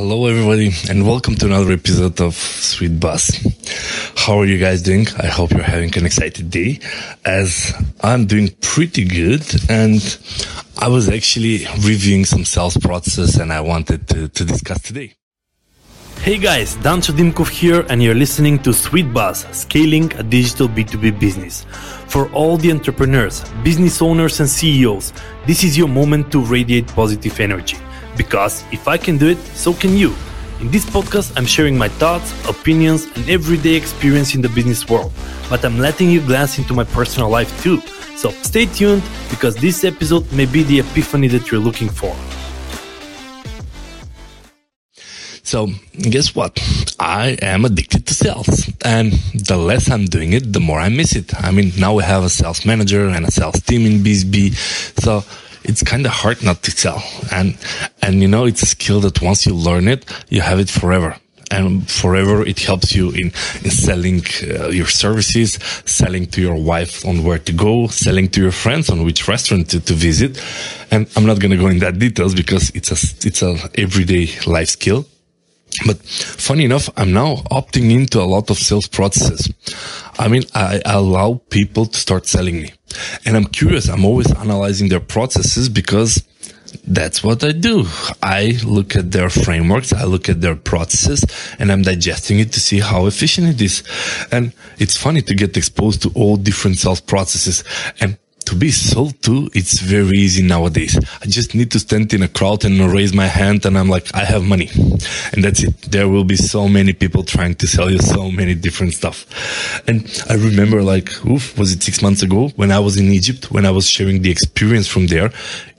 Hello, everybody, and welcome to another episode of Sweet Buzz. How are you guys doing? I hope you're having an excited day, as I'm doing pretty good. And I was actually reviewing some sales process, and I wanted to, to discuss today. Hey guys, Dan Dimkov here, and you're listening to Sweet Buzz, scaling a digital B2B business. For all the entrepreneurs, business owners, and CEOs, this is your moment to radiate positive energy. Because if I can do it, so can you. In this podcast, I'm sharing my thoughts, opinions, and everyday experience in the business world, but I'm letting you glance into my personal life too. So stay tuned because this episode may be the epiphany that you're looking for. So guess what? I am addicted to sales and the less I'm doing it, the more I miss it. I mean, now we have a sales manager and a sales team in BizzBee. So it's kind of hard not to sell. And, and you know, it's a skill that once you learn it, you have it forever and forever it helps you in, in selling uh, your services, selling to your wife on where to go, selling to your friends on which restaurant to, to visit. And I'm not going to go in that details because it's a, it's a everyday life skill. But funny enough, I'm now opting into a lot of sales processes. I mean, I allow people to start selling me and I'm curious. I'm always analyzing their processes because that's what I do. I look at their frameworks, I look at their processes, and I'm digesting it to see how efficient it is. And it's funny to get exposed to all different sales processes. And to be sold to, it's very easy nowadays. I just need to stand in a crowd and raise my hand and I'm like, I have money. And that's it. There will be so many people trying to sell you so many different stuff. And I remember like, oof, was it six months ago when I was in Egypt, when I was sharing the experience from there,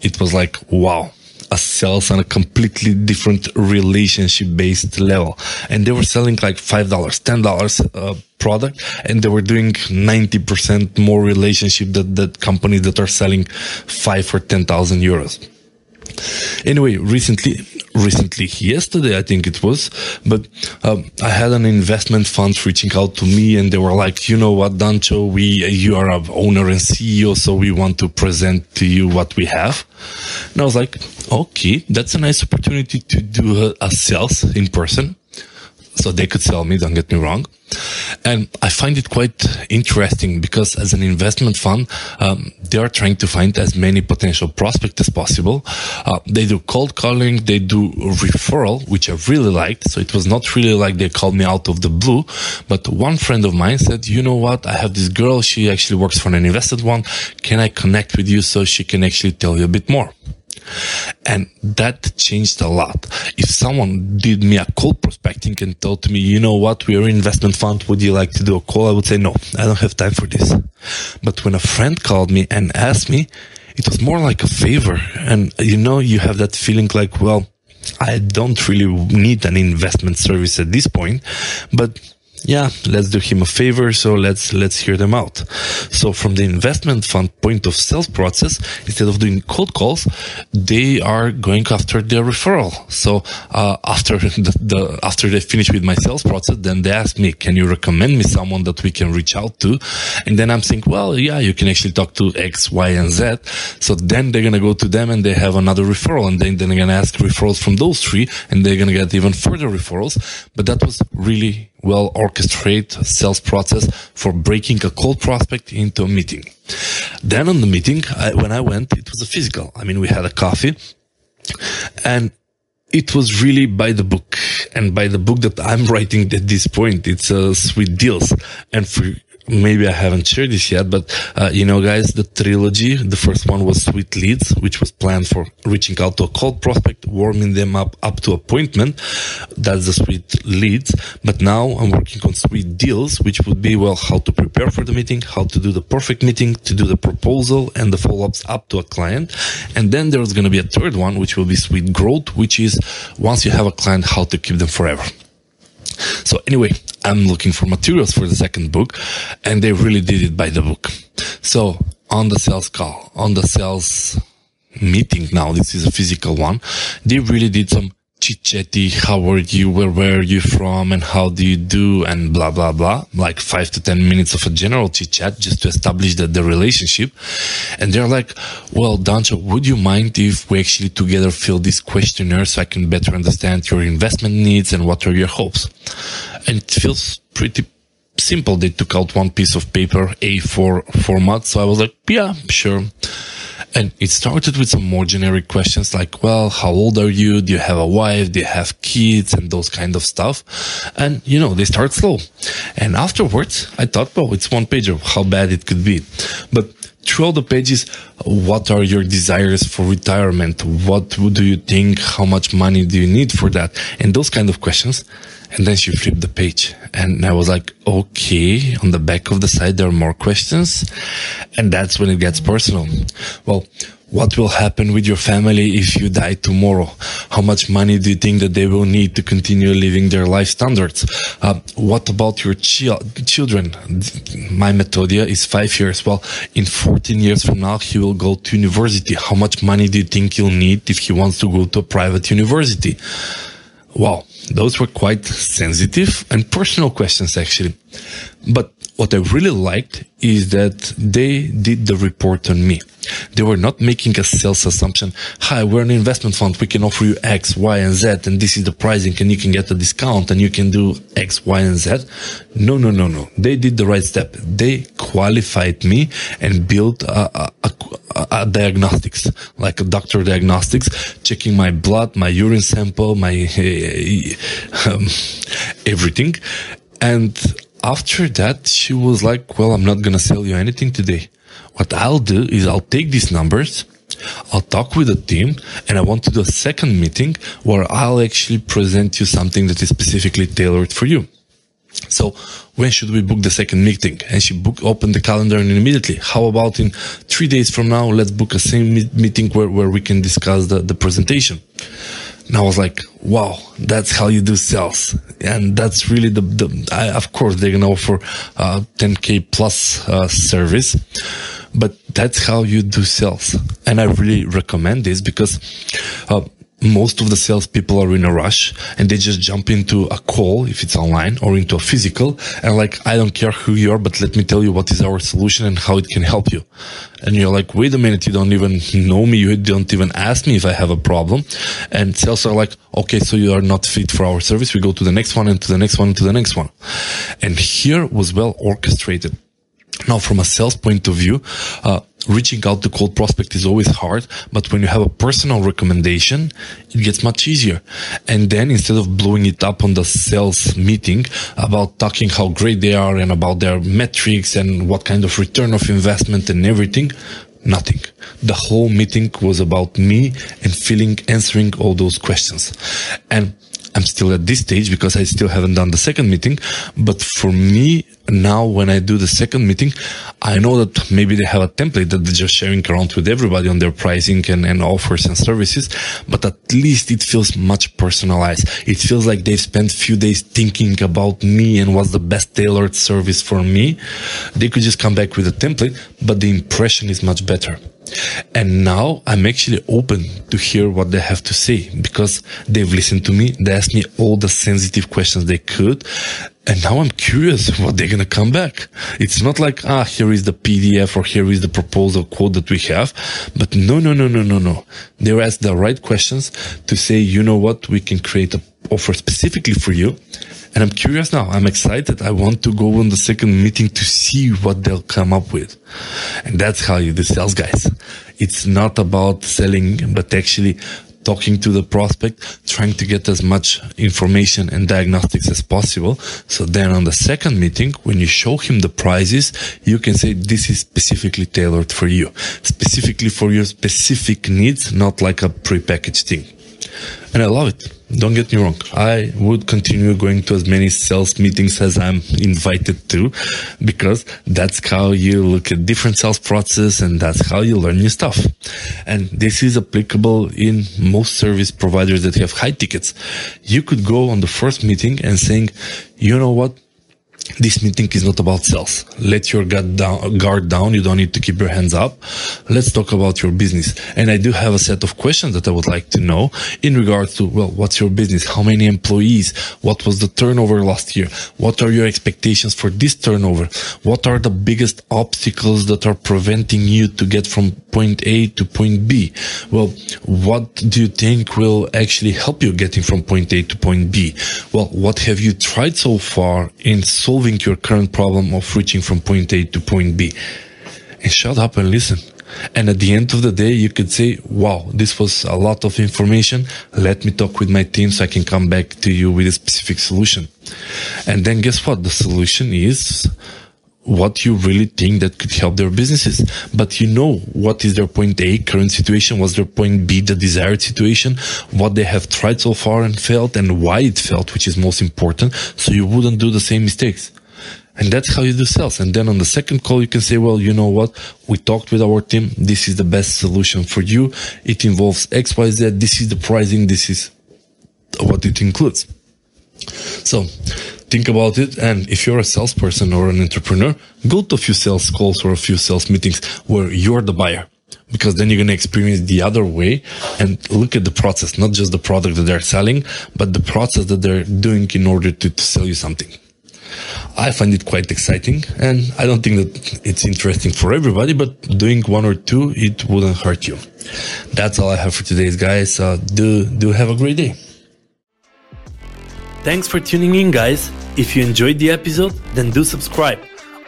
it was like, wow a sales on a completely different relationship based level. And they were selling like $5, $10 uh, product and they were doing 90% more relationship that, that companies that are selling five or 10,000 euros. Anyway, recently, recently, yesterday, I think it was, but um, I had an investment fund reaching out to me and they were like, you know what, Dancho, we, you are a owner and CEO, so we want to present to you what we have. And I was like, okay, that's a nice opportunity to do a, a sales in person so they could sell me, don't get me wrong. And I find it quite interesting because as an investment fund, um, they are trying to find as many potential prospects as possible. Uh, they do cold calling, they do referral, which I really liked. So it was not really like they called me out of the blue, but one friend of mine said, you know what? I have this girl. She actually works for an invested one. Can I connect with you so she can actually tell you a bit more? And that changed a lot. If someone did me a cold prospecting and told me, you know what, we're an investment fund. Would you like to do a call? I would say, no, I don't have time for this. But when a friend called me and asked me, it was more like a favor. And you know, you have that feeling like, well, I don't really need an investment service at this point, but yeah, let's do him a favor. So let's, let's hear them out. So from the investment fund point of sales process, instead of doing cold calls, they are going after their referral. So, uh, after the, the, after they finish with my sales process, then they ask me, can you recommend me someone that we can reach out to? And then I'm thinking, well, yeah, you can actually talk to X, Y, and Z. So then they're going to go to them and they have another referral and then they're going to ask referrals from those three and they're going to get even further referrals. But that was really well orchestrate sales process for breaking a cold prospect into a meeting. Then on the meeting, I, when I went, it was a physical. I mean, we had a coffee and it was really by the book and by the book that I'm writing at this point. It's uh, sweet deals. And for maybe I haven't shared this yet, but uh, you know, guys, the trilogy. The first one was Sweet Leads, which was planned for reaching out to a cold prospect, warming them up up to appointment. That's the Sweet Leads. But now I'm working on Sweet Deals, which would be well how to prepare for the meeting, how to do the perfect meeting, to do the proposal and the follow-ups up to a client. And then there's going to be a third one, which will be Sweet Growth, which is once you have a client, how to keep them forever. So anyway, I'm looking for materials for the second book and they really did it by the book. So on the sales call, on the sales meeting now, this is a physical one, they really did some chit chatty. How are you? Where were you from? And how do you do? And blah, blah, blah. Like five to 10 minutes of a general chit chat just to establish the, the relationship. And they're like, well, Dancho, would you mind if we actually together fill this questionnaire so I can better understand your investment needs and what are your hopes? And it feels pretty simple. They took out one piece of paper, A4 format. So I was like, yeah, sure. And it started with some more generic questions like, well, how old are you? Do you have a wife? Do you have kids? And those kind of stuff. And, you know, they start slow. And afterwards, I thought, well, it's one page of how bad it could be. But throughout the pages, what are your desires for retirement? What do you think? How much money do you need for that? And those kind of questions. And then she flipped the page and I was like, okay, on the back of the side, there are more questions. And that's when it gets personal. Well, what will happen with your family if you die tomorrow? How much money do you think that they will need to continue living their life standards? Uh, what about your chi- children? My Methodia is five years. Well, in 14 years from now, he will go to university. How much money do you think he'll need if he wants to go to a private university? Wow, those were quite sensitive and personal questions actually. But what I really liked is that they did the report on me. They were not making a sales assumption. Hi, we're an investment fund. We can offer you X, Y, and Z, and this is the pricing, and you can get a discount, and you can do X, Y, and Z. No, no, no, no. They did the right step. They qualified me and built a, a, a, a diagnostics, like a doctor diagnostics, checking my blood, my urine sample, my uh, um, everything, and after that, she was like, well, I'm not going to sell you anything today. What I'll do is I'll take these numbers, I'll talk with the team, and I want to do a second meeting where I'll actually present you something that is specifically tailored for you. So when should we book the second meeting? And she book, opened the calendar and immediately, how about in three days from now, let's book a same meeting where, where we can discuss the, the presentation. And I was like, wow, that's how you do sales. And that's really the, the I, of course, they're going to offer uh, 10K plus uh, service, but that's how you do sales. And I really recommend this because uh, most of the salespeople are in a rush and they just jump into a call if it's online or into a physical and like, I don't care who you are, but let me tell you what is our solution and how it can help you. And you're like, wait a minute, you don't even know me. You don't even ask me if I have a problem. And sales are like, okay, so you are not fit for our service. We go to the next one and to the next one and to the next one. And here was well orchestrated. Now, from a sales point of view, uh, reaching out to cold prospect is always hard, but when you have a personal recommendation, it gets much easier. And then instead of blowing it up on the sales meeting about talking how great they are and about their metrics and what kind of return of investment and everything, nothing. The whole meeting was about me and feeling, answering all those questions. And I'm still at this stage because I still haven't done the second meeting. But for me, now when I do the second meeting, I know that maybe they have a template that they're just sharing around with everybody on their pricing and, and offers and services. But at least it feels much personalized. It feels like they've spent few days thinking about me and what's the best tailored service for me. They could just come back with a template, but the impression is much better. And now I'm actually open to hear what they have to say because they've listened to me. They asked me all the sensitive questions they could. And now I'm curious what they're going to come back. It's not like, ah, here is the PDF or here is the proposal quote that we have. But no, no, no, no, no, no. They were asked the right questions to say, you know what? We can create an offer specifically for you and I'm curious now. I'm excited. I want to go on the second meeting to see what they'll come up with. And that's how you do sales, guys. It's not about selling, but actually talking to the prospect, trying to get as much information and diagnostics as possible. So then on the second meeting, when you show him the prizes, you can say this is specifically tailored for you, specifically for your specific needs, not like a prepackaged thing. And I love it. Don't get me wrong. I would continue going to as many sales meetings as I'm invited to because that's how you look at different sales process and that's how you learn new stuff. And this is applicable in most service providers that have high tickets. You could go on the first meeting and saying, you know what? This meeting is not about sales. Let your guard down, guard down. You don't need to keep your hands up. Let's talk about your business. And I do have a set of questions that I would like to know in regards to, well, what's your business? How many employees? What was the turnover last year? What are your expectations for this turnover? What are the biggest obstacles that are preventing you to get from point A to point B? Well, what do you think will actually help you getting from point A to point B? Well, what have you tried so far in solving your current problem of reaching from point A to point B? And shut up and listen. And at the end of the day, you could say, wow, this was a lot of information. Let me talk with my team so I can come back to you with a specific solution. And then guess what? The solution is what you really think that could help their businesses. But you know what is their point A current situation, what's their point B, the desired situation, what they have tried so far and failed and why it failed, which is most important. So you wouldn't do the same mistakes. And that's how you do sales. And then on the second call, you can say, well, you know what? We talked with our team. This is the best solution for you. It involves X, Y, Z. This is the pricing. This is what it includes. So think about it. And if you're a salesperson or an entrepreneur, go to a few sales calls or a few sales meetings where you're the buyer. Because then you're going to experience the other way and look at the process, not just the product that they're selling, but the process that they're doing in order to, to sell you something. I find it quite exciting and I don't think that it's interesting for everybody, but doing one or two, it wouldn't hurt you. That's all I have for today's guys. Uh, do, do have a great day. Thanks for tuning in, guys. If you enjoyed the episode, then do subscribe.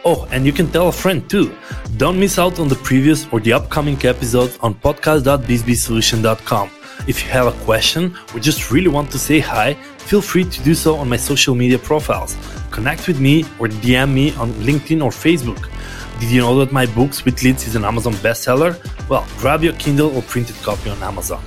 Oh, and you can tell a friend too. Don't miss out on the previous or the upcoming episodes on podcast.bizzbeesolutions.com. If you have a question or just really want to say hi, feel free to do so on my social media profiles. Connect with me or DM me on LinkedIn or Facebook. Did you know that my book Sweet Leads is an Amazon bestseller? Well, grab your Kindle or printed copy on Amazon.